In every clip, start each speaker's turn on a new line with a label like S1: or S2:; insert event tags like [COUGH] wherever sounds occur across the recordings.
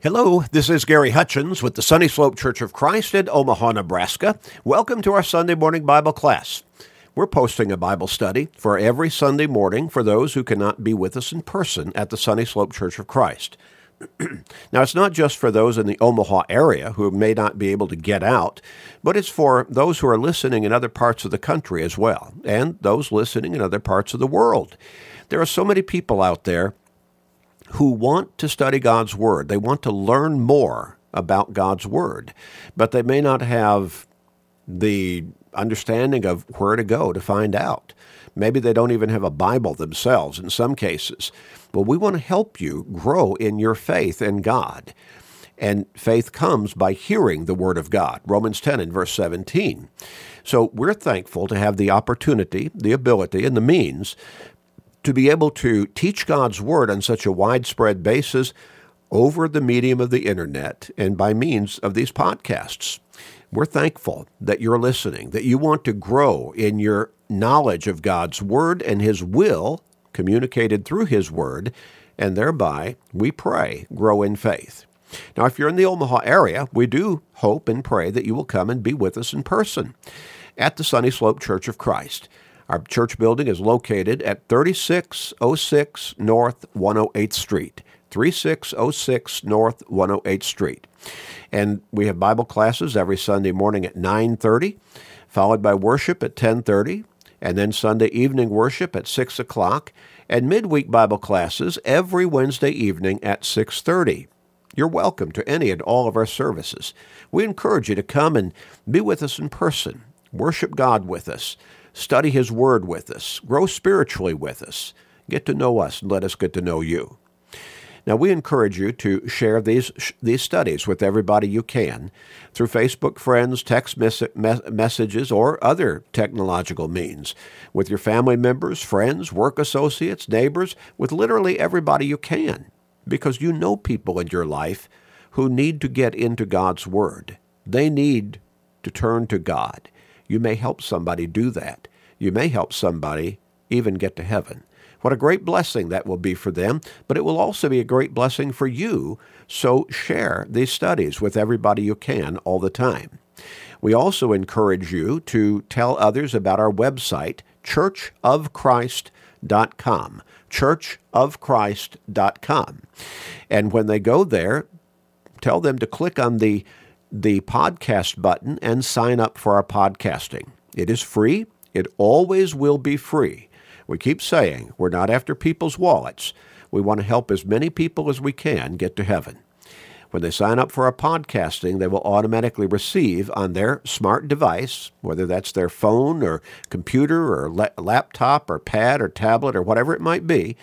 S1: Hello, this is Gary Hutchins with the Sunny Slope Church of Christ in Omaha, Nebraska. Welcome to our Sunday morning Bible class. We're posting a Bible study for every Sunday morning for those who cannot be with us in person at the Sunny Slope Church of Christ. [CLEARS THROAT] now, it's not just for those in the Omaha area who may not be able to get out, but it's for those who are listening in other parts of the country as well, and those listening in other parts of the world. There are so many people out there who want to study God's Word. They want to learn more about God's Word, but they may not have the understanding of where to go to find out. Maybe they don't even have a Bible themselves in some cases. Well, we want to help you grow in your faith in God. And faith comes by hearing the Word of God. Romans 10 and verse 17. So we're thankful to have the opportunity, the ability, and the means to be able to teach God's Word on such a widespread basis over the medium of the internet and by means of these podcasts. We're thankful that you're listening, that you want to grow in your knowledge of God's Word and His will communicated through His Word, and thereby, we pray, grow in faith. Now, if you're in the Omaha area, we do hope and pray that you will come and be with us in person at the Sunny Slope Church of Christ. Our church building is located at 3606 North 108th Street. 3606 North 108th Street. And we have Bible classes every Sunday morning at 9:30, followed by worship at 10:30, and then Sunday evening worship at 6 o'clock, and midweek Bible classes every Wednesday evening at 6:30. You're welcome to any and all of our services. We encourage you to come and be with us in person, worship God with us, study His Word with us, grow spiritually with us, get to know us, and let us get to know you. Now, we encourage you to share these, these studies with everybody you can through Facebook friends, text mes- messages, or other technological means, with your family members, friends, work associates, neighbors, with literally everybody you can, because you know people in your life who need to get into God's Word. They need to turn to God. You may help somebody do that. You may help somebody even get to heaven. What a great blessing that will be for them, but it will also be a great blessing for you. So share these studies with everybody you can all the time. We also encourage you to tell others about our website, churchofchrist.com. Churchofchrist.com. And when they go there, tell them to click on the the podcast button and sign up for our podcasting. It is free. It always will be free. We keep saying we're not after people's wallets. We want to help as many people as we can get to heaven. When they sign up for our podcasting, they will automatically receive on their smart device, whether that's their phone or computer or la- laptop or pad or tablet or whatever it might be,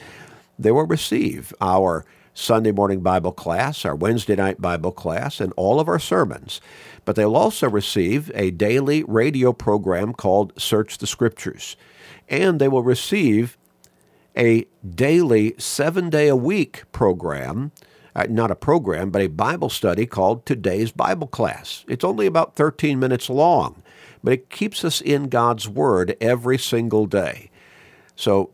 S1: they will receive our Sunday morning Bible class, our Wednesday night Bible class, and all of our sermons. But they'll also receive a daily radio program called Search the Scriptures. And they will receive a daily, seven day a week program, uh, not a program, but a Bible study called Today's Bible Class. It's only about 13 minutes long, but it keeps us in God's Word every single day. So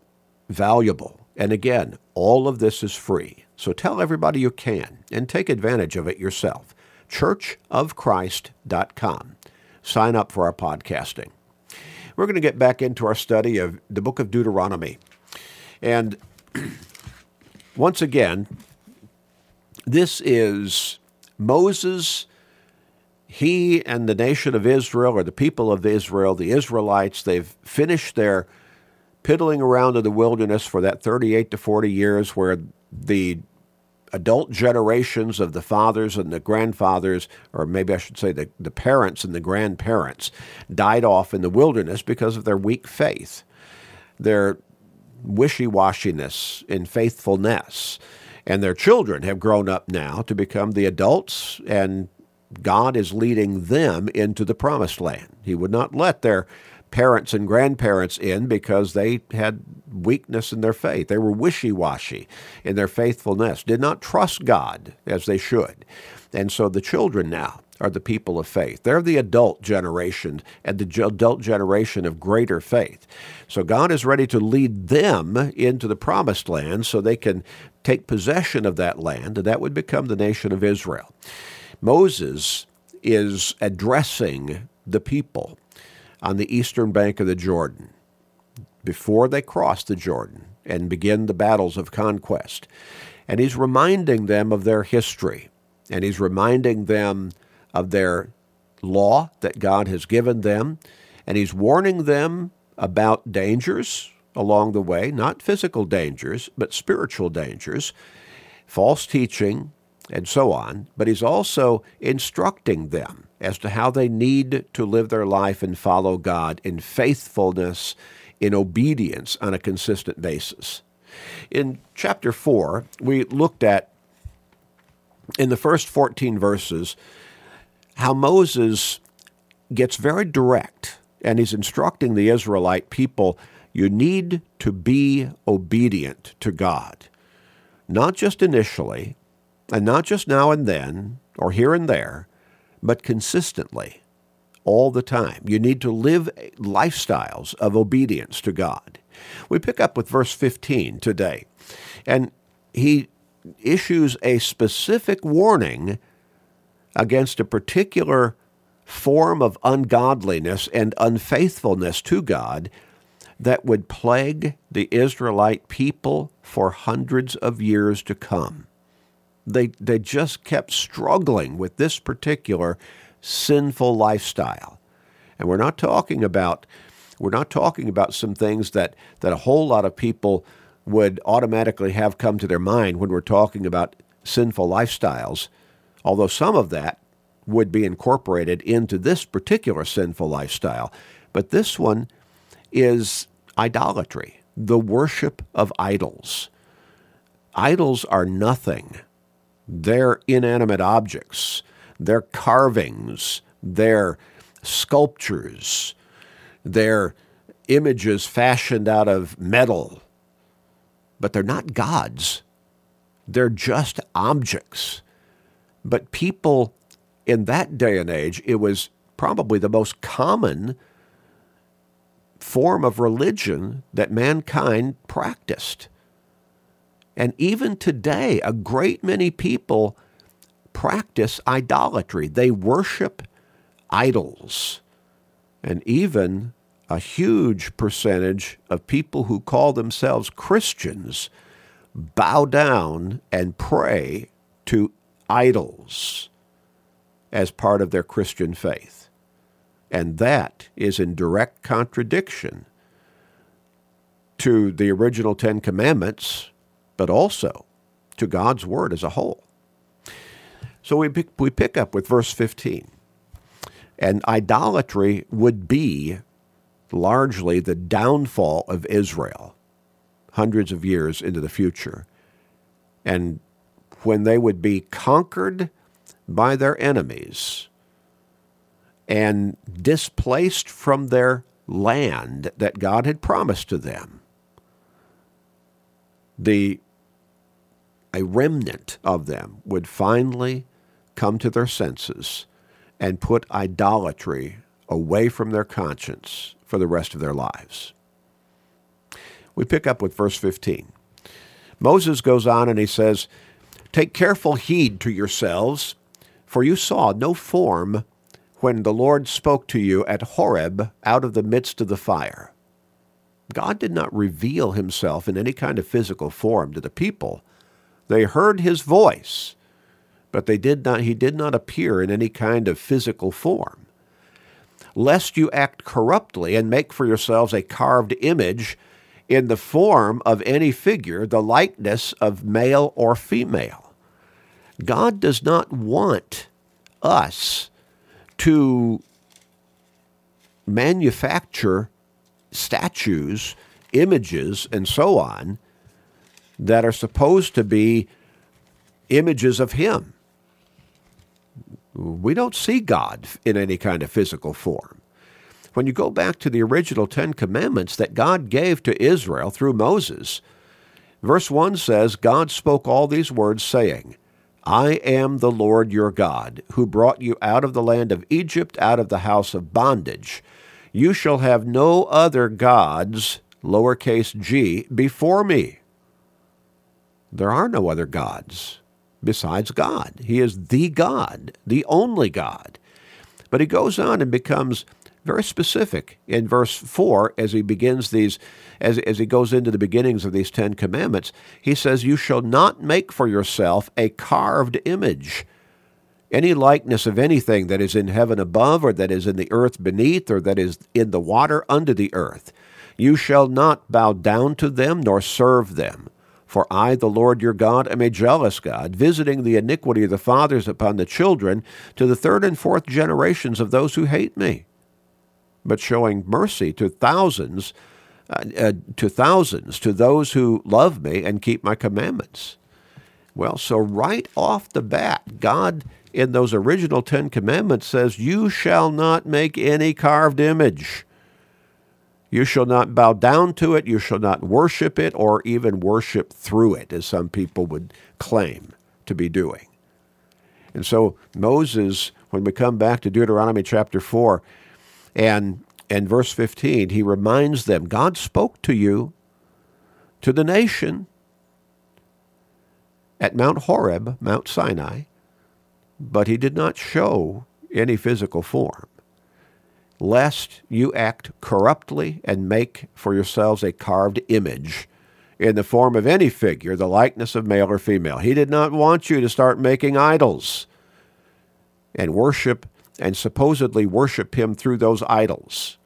S1: valuable. And again, all of this is free. So tell everybody you can and take advantage of it yourself. churchofchrist.com. Sign up for our podcasting. We're going to get back into our study of the book of Deuteronomy. And [CLEARS THROAT] once again, this is Moses, he and the nation of Israel, or the people of Israel, the Israelites, they've finished their piddling around in the wilderness for that 38 to 40 years where the adult generations of the fathers and the grandfathers, or maybe I should say the, the parents and the grandparents, died off in the wilderness because of their weak faith, their wishy washiness in faithfulness. And their children have grown up now to become the adults, and God is leading them into the promised land. He would not let their parents and grandparents in because they had weakness in their faith. They were wishy washy in their faithfulness, did not trust God as they should. And so the children now are the people of faith. They're the adult generation and the adult generation of greater faith. So God is ready to lead them into the promised land so they can take possession of that land, and that would become the nation of Israel. Moses is addressing the people on the eastern bank of the Jordan before they cross the Jordan and begin the battles of conquest. And he's reminding them of their history, and he's reminding them of their law that God has given them, and he's warning them about dangers along the way, not physical dangers, but spiritual dangers, false teaching, and so on. But he's also instructing them as to how they need to live their life and follow God in faithfulness, in obedience on a consistent basis. In chapter 4, we looked at, in the first 14 verses, how Moses gets very direct and he's instructing the Israelite people you need to be obedient to God, not just initially, and not just now and then, or here and there, but consistently, all the time. You need to live lifestyles of obedience to God. We pick up with verse 15 today, and he issues a specific warning against a particular form of ungodliness and unfaithfulness to God that would plague the Israelite people for hundreds of years to come. They, they just kept struggling with this particular sinful lifestyle. And we're not talking about we're not talking about some things that, that a whole lot of people would automatically have come to their mind when we're talking about sinful lifestyles, although some of that would be incorporated into this particular sinful lifestyle. But this one is idolatry, the worship of idols. Idols are nothing they're inanimate objects, they're carvings, they're sculptures, they're images fashioned out of metal, but they're not gods. They're just objects. But people in that day and age, it was probably the most common form of religion that mankind practiced. And even today, a great many people practice idolatry. They worship idols. And even a huge percentage of people who call themselves Christians bow down and pray to idols as part of their Christian faith. And that is in direct contradiction to the original Ten Commandments but also to God's Word as a whole. So we pick, we pick up with verse 15. And idolatry would be largely the downfall of Israel hundreds of years into the future. And when they would be conquered by their enemies and displaced from their land that God had promised to them, the a remnant of them would finally come to their senses and put idolatry away from their conscience for the rest of their lives. We pick up with verse 15. Moses goes on and he says, Take careful heed to yourselves, for you saw no form when the Lord spoke to you at Horeb out of the midst of the fire. God did not reveal himself in any kind of physical form to the people they heard his voice, but they did not, he did not appear in any kind of physical form. Lest you act corruptly and make for yourselves a carved image in the form of any figure, the likeness of male or female. God does not want us to manufacture statues, images, and so on that are supposed to be images of Him. We don't see God in any kind of physical form. When you go back to the original Ten Commandments that God gave to Israel through Moses, verse 1 says, God spoke all these words, saying, I am the Lord your God, who brought you out of the land of Egypt, out of the house of bondage. You shall have no other gods, lowercase g, before me. There are no other gods besides God. He is the God, the only God. But he goes on and becomes very specific in verse 4 as he begins these as, as he goes into the beginnings of these 10 commandments he says you shall not make for yourself a carved image any likeness of anything that is in heaven above or that is in the earth beneath or that is in the water under the earth you shall not bow down to them nor serve them for I, the Lord your God, am a jealous God, visiting the iniquity of the fathers upon the children to the third and fourth generations of those who hate me but showing mercy to thousands, uh, uh, to thousands, to those who love me and keep my commandments. Well, so right off the bat, God in those original Ten Commandments says, You shall not make any carved image. You shall not bow down to it. You shall not worship it or even worship through it, as some people would claim to be doing. And so Moses, when we come back to Deuteronomy chapter 4, and in verse 15, he reminds them God spoke to you, to the nation, at Mount Horeb, Mount Sinai, but he did not show any physical form, lest you act corruptly and make for yourselves a carved image in the form of any figure, the likeness of male or female. He did not want you to start making idols and worship and supposedly worship him through those idols.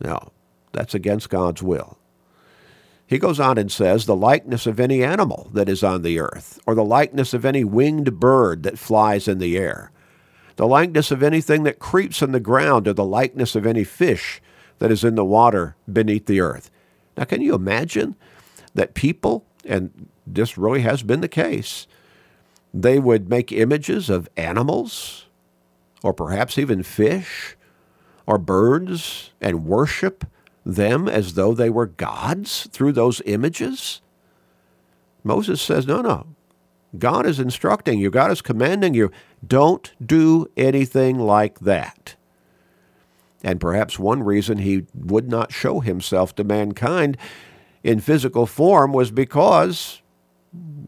S1: No, that's against God's will. He goes on and says, the likeness of any animal that is on the earth, or the likeness of any winged bird that flies in the air, the likeness of anything that creeps in the ground, or the likeness of any fish that is in the water beneath the earth. Now, can you imagine that people, and this really has been the case, they would make images of animals, or perhaps even fish or birds and worship them as though they were gods through those images? Moses says, no, no. God is instructing you, God is commanding you, don't do anything like that. And perhaps one reason he would not show himself to mankind in physical form was because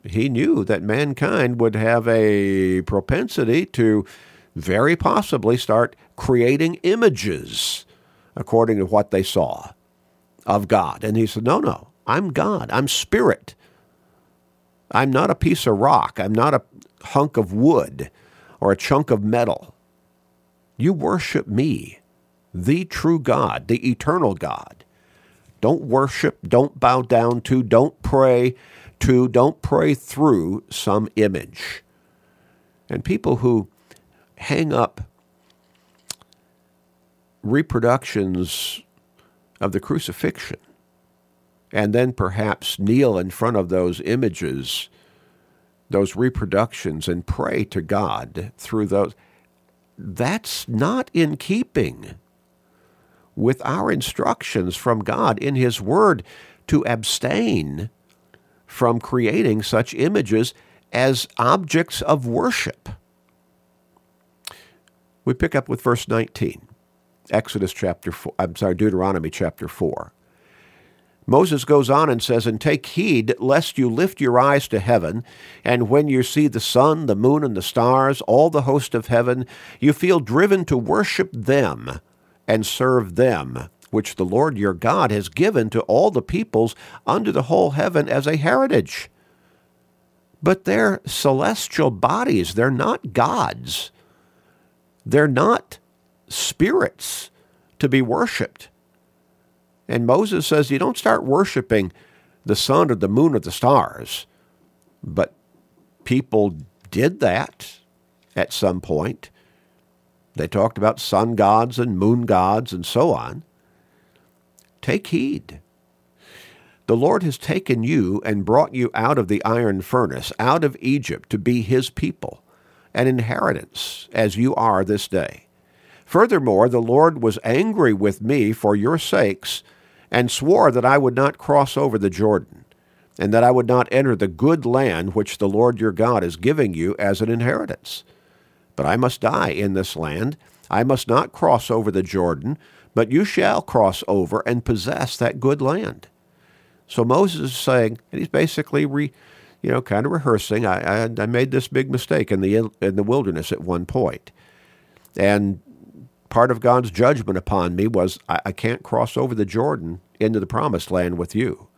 S1: he knew that mankind would have a propensity to very possibly start creating images according to what they saw of God. And he said, No, no, I'm God. I'm spirit. I'm not a piece of rock. I'm not a hunk of wood or a chunk of metal. You worship me, the true God, the eternal God. Don't worship, don't bow down to, don't pray to, don't pray through some image. And people who hang up reproductions of the crucifixion and then perhaps kneel in front of those images, those reproductions, and pray to God through those. That's not in keeping with our instructions from God in His Word to abstain from creating such images as objects of worship. We pick up with verse 19, Exodus chapter 4, I'm sorry, Deuteronomy chapter 4. Moses goes on and says, And take heed lest you lift your eyes to heaven, and when you see the sun, the moon, and the stars, all the host of heaven, you feel driven to worship them and serve them, which the Lord your God has given to all the peoples under the whole heaven as a heritage. But they're celestial bodies, they're not gods. They're not spirits to be worshiped. And Moses says you don't start worshiping the sun or the moon or the stars. But people did that at some point. They talked about sun gods and moon gods and so on. Take heed. The Lord has taken you and brought you out of the iron furnace, out of Egypt, to be his people an inheritance, as you are this day. Furthermore, the Lord was angry with me for your sakes, and swore that I would not cross over the Jordan. and that I would not enter the good land which the Lord your God is giving you as an inheritance. But I must die in this land. I must not cross over the Jordan, but you shall cross over and possess that good land. So Moses is saying, and he's basically re, you know, kind of rehearsing. I, I, I made this big mistake in the in the wilderness at one point, and part of God's judgment upon me was I, I can't cross over the Jordan into the promised land with you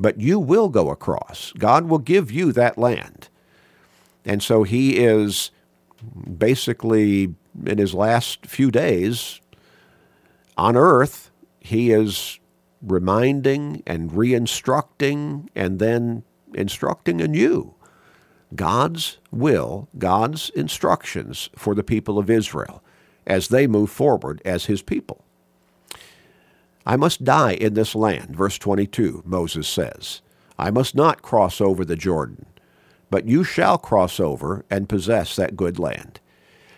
S1: but you will go across. God will give you that land. And so he is basically in his last few days on earth, he is reminding and re-instructing and then instructing anew God's will, God's instructions for the people of Israel as they move forward as his people. I must die in this land, verse 22, Moses says. I must not cross over the Jordan, but you shall cross over and possess that good land.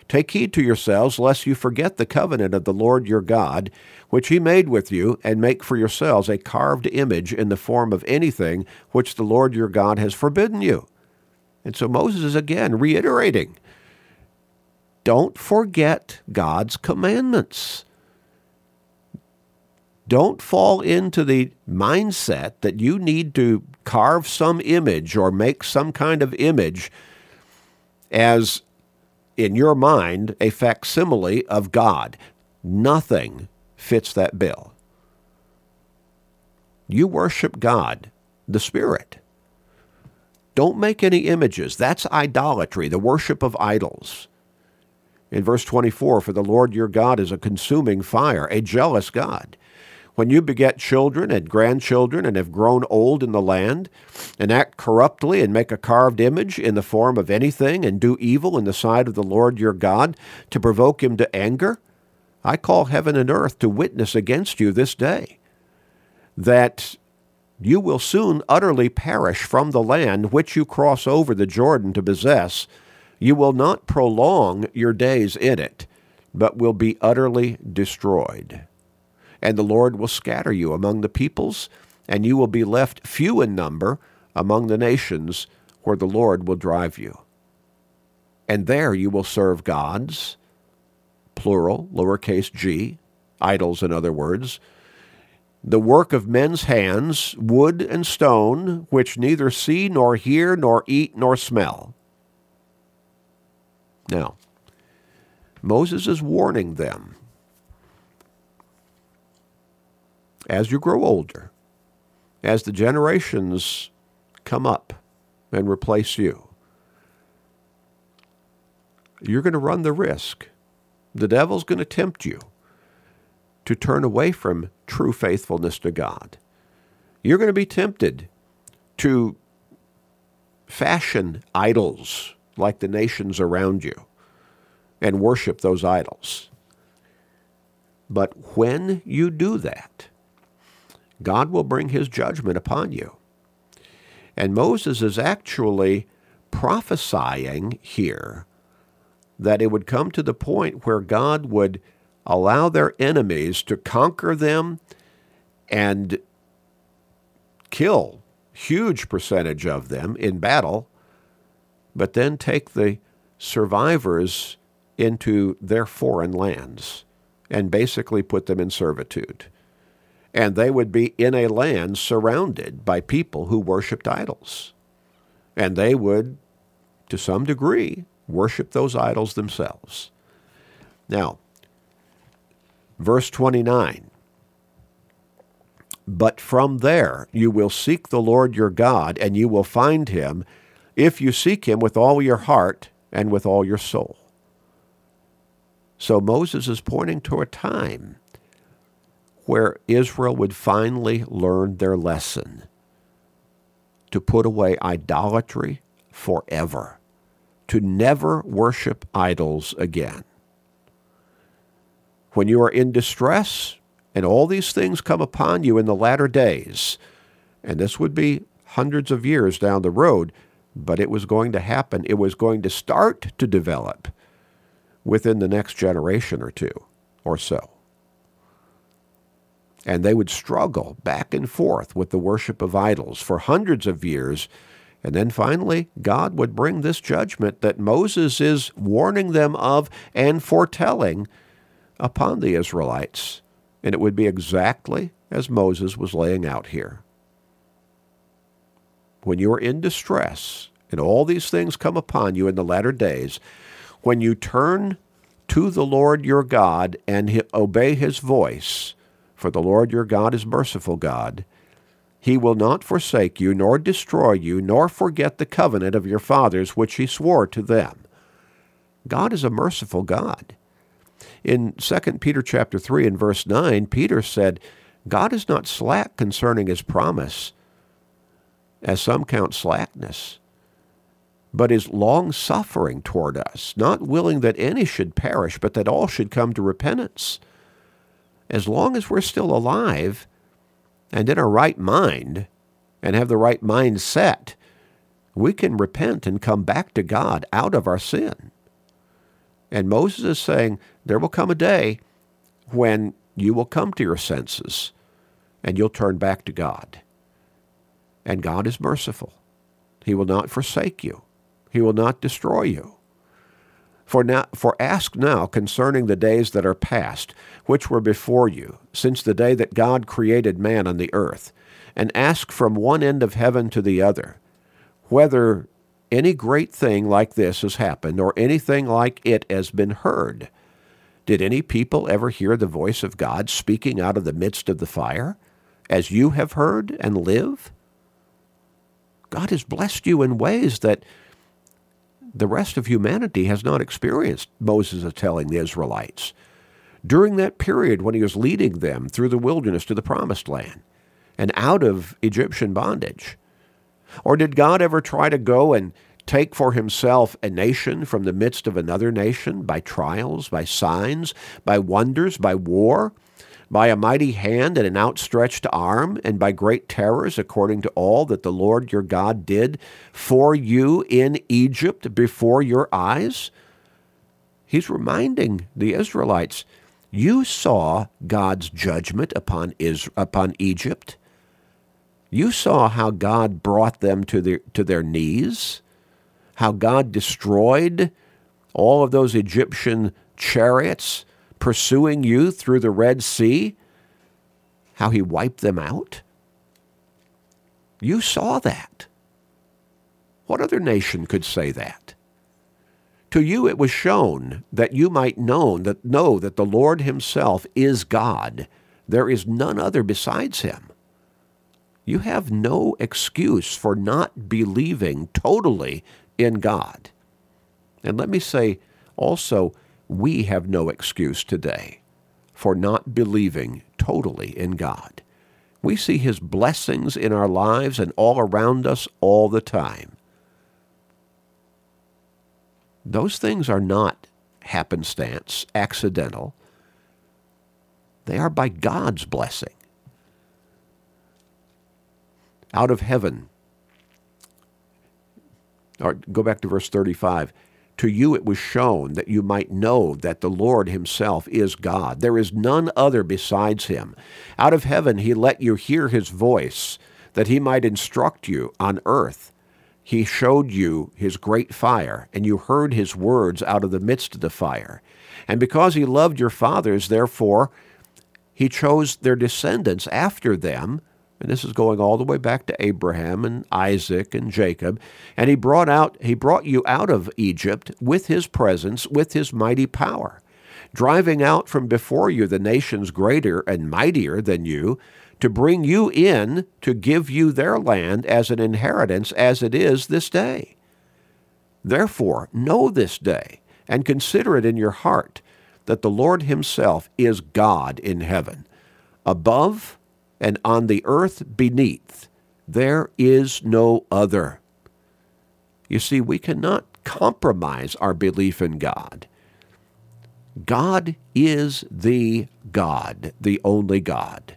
S1: Take heed to yourselves, lest you forget the covenant of the Lord your God, which he made with you, and make for yourselves a carved image in the form of anything which the Lord your God has forbidden you. And so Moses is again reiterating don't forget God's commandments. Don't fall into the mindset that you need to carve some image or make some kind of image as, in your mind, a facsimile of God. Nothing fits that bill. You worship God, the Spirit. Don't make any images. That's idolatry, the worship of idols. In verse 24, for the Lord your God is a consuming fire, a jealous God. When you beget children and grandchildren and have grown old in the land, and act corruptly and make a carved image in the form of anything and do evil in the sight of the Lord your God to provoke him to anger, I call heaven and earth to witness against you this day that you will soon utterly perish from the land which you cross over the Jordan to possess. You will not prolong your days in it, but will be utterly destroyed and the Lord will scatter you among the peoples, and you will be left few in number among the nations where the Lord will drive you. And there you will serve gods, plural, lowercase g, idols in other words, the work of men's hands, wood and stone, which neither see nor hear nor eat nor smell. Now, Moses is warning them as you grow older, as the generations come up and replace you, you're going to run the risk. The devil's going to tempt you to turn away from true faithfulness to God. You're going to be tempted to fashion idols like the nations around you and worship those idols. But when you do that, God will bring his judgment upon you. And Moses is actually prophesying here that it would come to the point where God would allow their enemies to conquer them and kill huge percentage of them in battle, but then take the survivors into their foreign lands and basically put them in servitude and they would be in a land surrounded by people who worshiped idols. And they would, to some degree, worship those idols themselves. Now, verse 29 But from there you will seek the Lord your God, and you will find him if you seek him with all your heart and with all your soul. So Moses is pointing to a time where Israel would finally learn their lesson to put away idolatry forever, to never worship idols again. When you are in distress and all these things come upon you in the latter days, and this would be hundreds of years down the road, but it was going to happen. It was going to start to develop within the next generation or two or so. And they would struggle back and forth with the worship of idols for hundreds of years. And then finally, God would bring this judgment that Moses is warning them of and foretelling upon the Israelites. And it would be exactly as Moses was laying out here. When you are in distress and all these things come upon you in the latter days, when you turn to the Lord your God and obey his voice, for the Lord your God is merciful God, he will not forsake you, nor destroy you, nor forget the covenant of your fathers which he swore to them. God is a merciful God. In 2 Peter chapter 3 and verse 9, Peter said, God is not slack concerning his promise, as some count slackness, but is long suffering toward us, not willing that any should perish, but that all should come to repentance. As long as we're still alive and in our right mind and have the right mindset, we can repent and come back to God out of our sin. And Moses is saying, there will come a day when you will come to your senses and you'll turn back to God. And God is merciful. He will not forsake you. He will not destroy you. For, now, for ask now concerning the days that are past, which were before you, since the day that God created man on the earth, and ask from one end of heaven to the other, whether any great thing like this has happened, or anything like it has been heard. Did any people ever hear the voice of God speaking out of the midst of the fire, as you have heard and live? God has blessed you in ways that the rest of humanity has not experienced, Moses is telling the Israelites. During that period when he was leading them through the wilderness to the promised land and out of Egyptian bondage. Or did God ever try to go and take for himself a nation from the midst of another nation by trials, by signs, by wonders, by war, by a mighty hand and an outstretched arm, and by great terrors, according to all that the Lord your God did for you in Egypt before your eyes? He's reminding the Israelites, you saw God's judgment upon, Israel, upon Egypt. You saw how God brought them to their, to their knees how God destroyed all of those Egyptian chariots pursuing you through the Red Sea, how he wiped them out? You saw that. What other nation could say that? To you it was shown that you might know that know that the Lord himself is God. There is none other besides him. You have no excuse for not believing totally in God. And let me say also, we have no excuse today for not believing totally in God. We see His blessings in our lives and all around us all the time. Those things are not happenstance, accidental. They are by God's blessing. Out of heaven, or go back to verse 35. To you it was shown that you might know that the Lord himself is God. There is none other besides him. Out of heaven he let you hear his voice, that he might instruct you on earth. He showed you his great fire, and you heard his words out of the midst of the fire. And because he loved your fathers, therefore, he chose their descendants after them and this is going all the way back to Abraham and Isaac and Jacob, and he brought out he brought you out of Egypt with his presence, with his mighty power, driving out from before you the nations greater and mightier than you, to bring you in to give you their land as an inheritance as it is this day. Therefore, know this day and consider it in your heart that the Lord himself is God in heaven, above and on the earth beneath. There is no other. You see, we cannot compromise our belief in God. God is the God, the only God.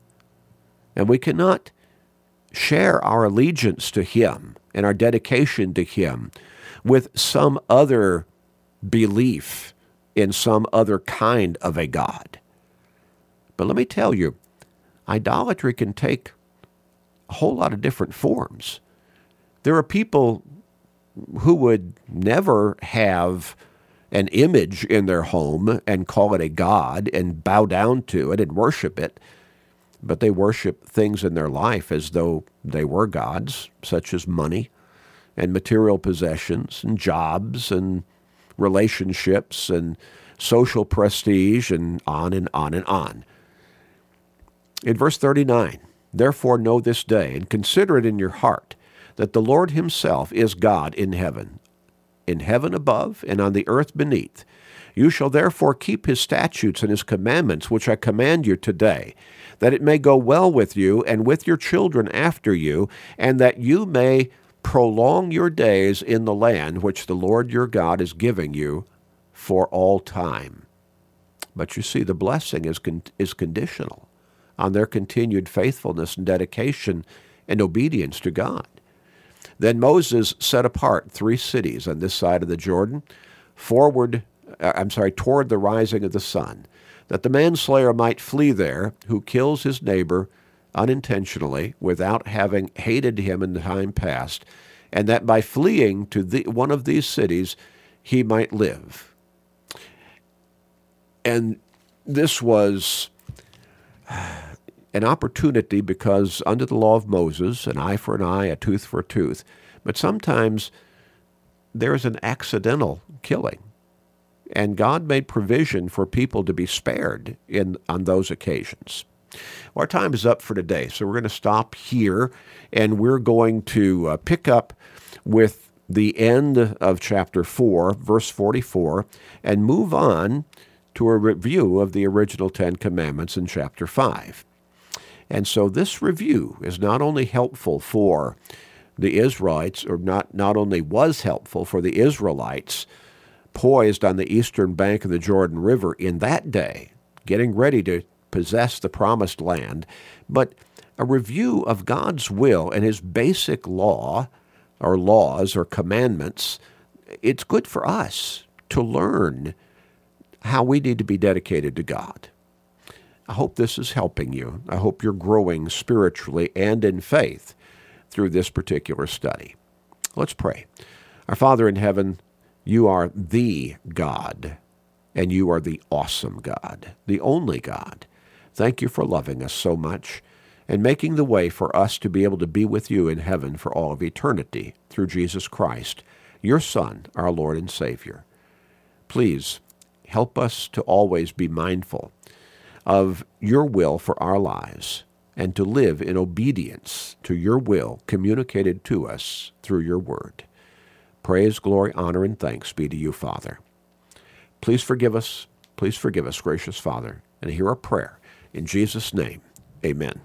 S1: And we cannot share our allegiance to Him and our dedication to Him with some other belief in some other kind of a God. But let me tell you, idolatry can take a whole lot of different forms. There are people who would never have an image in their home and call it a god and bow down to it and worship it, but they worship things in their life as though they were gods, such as money and material possessions and jobs and relationships and social prestige and on and on and on. In verse 39, therefore know this day and consider it in your heart that the Lord himself is God in heaven, in heaven above and on the earth beneath. You shall therefore keep his statutes and his commandments, which I command you today, that it may go well with you and with your children after you, and that you may prolong your days in the land which the Lord your God is giving you for all time. But you see, the blessing is, con- is conditional on their continued faithfulness and dedication and obedience to God. Then Moses set apart three cities on this side of the Jordan, forward, uh, I'm sorry, toward the rising of the sun, that the manslayer might flee there who kills his neighbor unintentionally without having hated him in the time past, and that by fleeing to the, one of these cities he might live. And this was an opportunity because under the law of Moses, an eye for an eye, a tooth for a tooth, but sometimes there is an accidental killing. And God made provision for people to be spared in on those occasions. Our time is up for today, so we're going to stop here and we're going to uh, pick up with the end of chapter 4, verse 44, and move on to a review of the original Ten Commandments in chapter 5. And so this review is not only helpful for the Israelites, or not, not only was helpful for the Israelites poised on the eastern bank of the Jordan River in that day, getting ready to possess the promised land, but a review of God's will and his basic law, or laws, or commandments. It's good for us to learn how we need to be dedicated to God. I hope this is helping you. I hope you're growing spiritually and in faith through this particular study. Let's pray. Our Father in heaven, you are the God, and you are the awesome God, the only God. Thank you for loving us so much and making the way for us to be able to be with you in heaven for all of eternity through Jesus Christ, your Son, our Lord and Savior. Please help us to always be mindful of your will for our lives and to live in obedience to your will communicated to us through your word. Praise, glory, honor, and thanks be to you, Father. Please forgive us. Please forgive us, gracious Father, and hear our prayer. In Jesus' name, amen.